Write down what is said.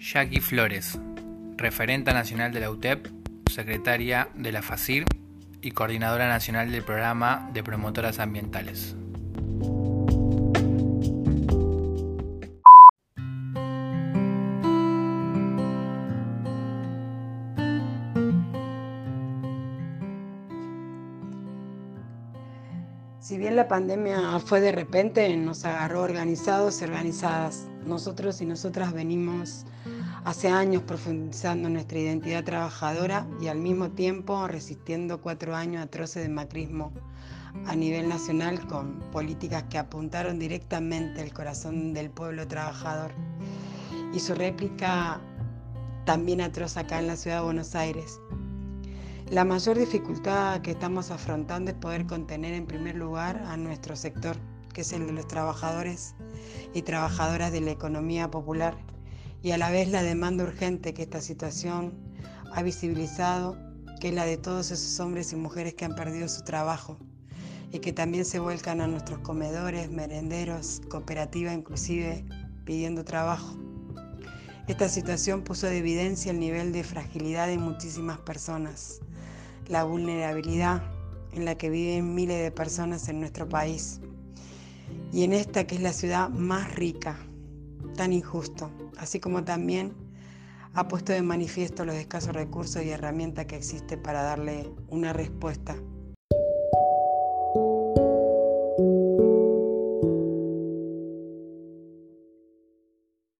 Jackie Flores, referenta nacional de la UTEP, secretaria de la FACIR y coordinadora nacional del programa de promotoras ambientales. Si bien la pandemia fue de repente, nos agarró organizados y organizadas. Nosotros y nosotras venimos hace años profundizando nuestra identidad trabajadora y al mismo tiempo resistiendo cuatro años atroces de macrismo a nivel nacional con políticas que apuntaron directamente al corazón del pueblo trabajador. Y su réplica también atroz acá en la ciudad de Buenos Aires, la mayor dificultad que estamos afrontando es poder contener en primer lugar a nuestro sector, que es el de los trabajadores y trabajadoras de la economía popular, y a la vez la demanda urgente que esta situación ha visibilizado, que es la de todos esos hombres y mujeres que han perdido su trabajo y que también se vuelcan a nuestros comedores, merenderos, cooperativa inclusive, pidiendo trabajo. Esta situación puso de evidencia el nivel de fragilidad de muchísimas personas la vulnerabilidad en la que viven miles de personas en nuestro país. Y en esta que es la ciudad más rica, tan injusto, así como también ha puesto de manifiesto los escasos recursos y herramientas que existen para darle una respuesta